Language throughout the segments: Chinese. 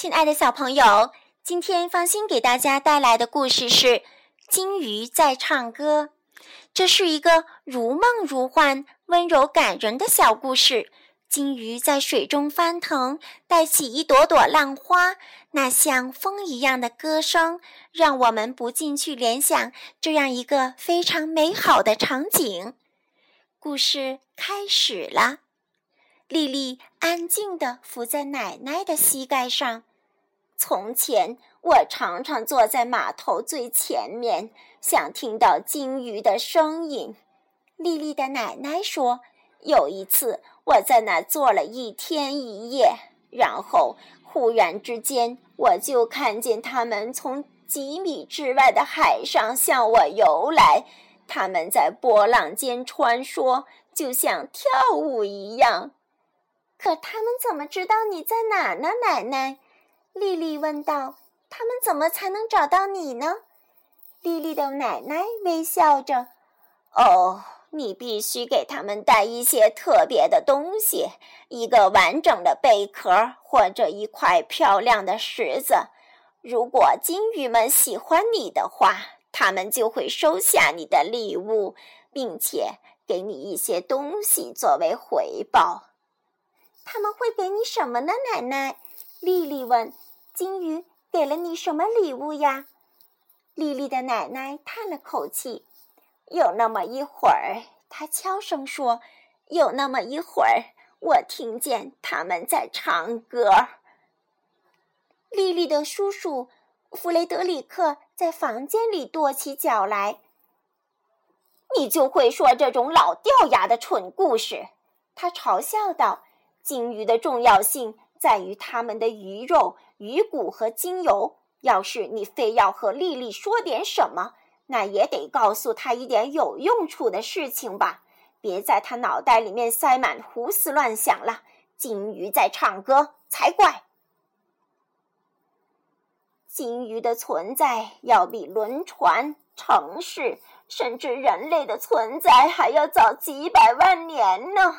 亲爱的小朋友，今天芳心给大家带来的故事是《金鱼在唱歌》。这是一个如梦如幻、温柔感人的小故事。金鱼在水中翻腾，带起一朵朵浪花，那像风一样的歌声，让我们不禁去联想这样一个非常美好的场景。故事开始了，丽丽安静地伏在奶奶的膝盖上。从前，我常常坐在码头最前面，想听到鲸鱼的声音。丽丽的奶奶说，有一次我在那坐了一天一夜，然后忽然之间，我就看见它们从几米之外的海上向我游来，它们在波浪间穿梭，就像跳舞一样。可它们怎么知道你在哪呢，奶奶？丽丽问道：“他们怎么才能找到你呢？”丽丽的奶奶微笑着：“哦，你必须给他们带一些特别的东西，一个完整的贝壳或者一块漂亮的石子。如果金鱼们喜欢你的话，他们就会收下你的礼物，并且给你一些东西作为回报。他们会给你什么呢，奶奶？”丽丽问。金鱼给了你什么礼物呀？丽丽的奶奶叹了口气。有那么一会儿，她悄声说：“有那么一会儿，我听见他们在唱歌。”丽丽的叔叔弗雷德里克在房间里跺起脚来。“你就会说这种老掉牙的蠢故事？”他嘲笑道。“金鱼的重要性。”在于它们的鱼肉、鱼骨和精油。要是你非要和丽丽说点什么，那也得告诉她一点有用处的事情吧。别在她脑袋里面塞满胡思乱想了。金鱼在唱歌才怪。金鱼的存在要比轮船、城市，甚至人类的存在还要早几百万年呢。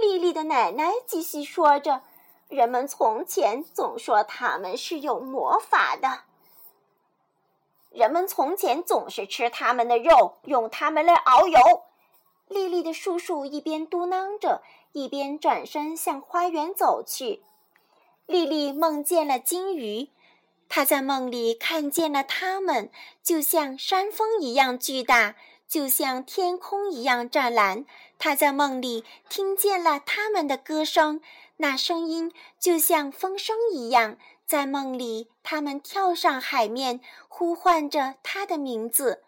丽丽的奶奶继续说着。人们从前总说它们是有魔法的。人们从前总是吃它们的肉，用它们来熬油。丽丽的叔叔一边嘟囔着，一边转身向花园走去。丽丽梦见了金鱼，她在梦里看见了它们，就像山峰一样巨大，就像天空一样湛蓝。她在梦里听见了它们的歌声。那声音就像风声一样，在梦里，他们跳上海面，呼唤着他的名字。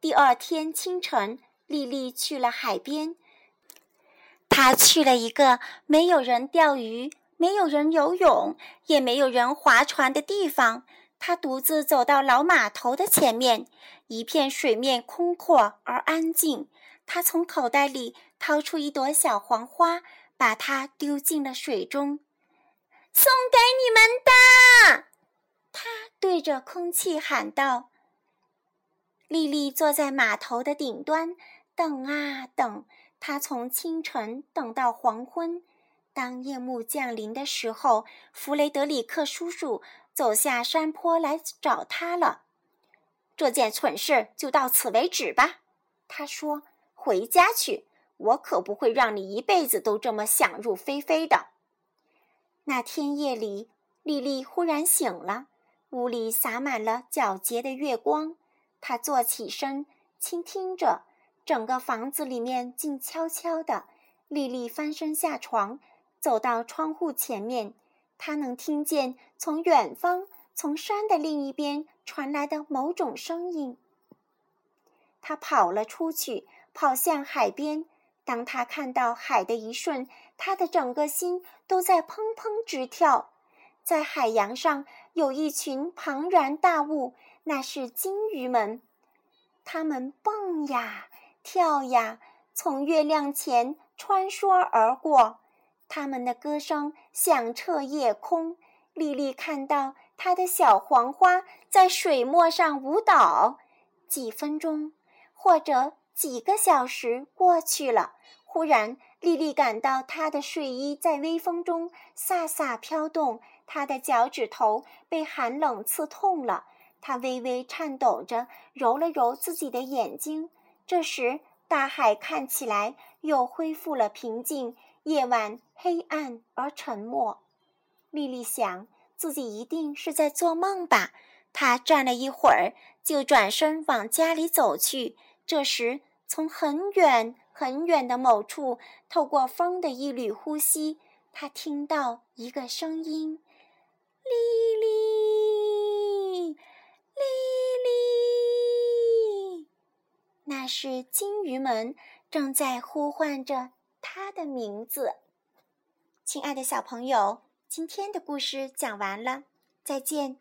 第二天清晨，丽丽去了海边。她去了一个没有人钓鱼、没有人游泳、也没有人划船的地方。她独自走到老码头的前面，一片水面空阔而安静。她从口袋里掏出一朵小黄花。把它丢进了水中，送给你们的。他对着空气喊道。丽丽坐在码头的顶端，等啊等。她从清晨等到黄昏。当夜幕降临的时候，弗雷德里克叔叔走下山坡来找他了。这件蠢事就到此为止吧，他说：“回家去。”我可不会让你一辈子都这么想入非非的。那天夜里，丽丽忽然醒了，屋里洒满了皎洁的月光。她坐起身，倾听着，整个房子里面静悄悄的。丽丽翻身下床，走到窗户前面，她能听见从远方、从山的另一边传来的某种声音。她跑了出去，跑向海边。当他看到海的一瞬，他的整个心都在砰砰直跳。在海洋上有一群庞然大物，那是鲸鱼们。它们蹦呀跳呀，从月亮前穿梭而过。它们的歌声响彻夜空。丽丽看到她的小黄花在水墨上舞蹈。几分钟，或者几个小时过去了。忽然，丽丽感到她的睡衣在微风中飒飒飘动，她的脚趾头被寒冷刺痛了。她微微颤抖着揉了揉自己的眼睛。这时，大海看起来又恢复了平静，夜晚黑暗而沉默。丽丽想，自己一定是在做梦吧。她站了一会儿，就转身往家里走去。这时，从很远很远的某处，透过风的一缕呼吸，他听到一个声音：“丽丽，丽丽。”那是金鱼们正在呼唤着他的名字。亲爱的小朋友，今天的故事讲完了，再见。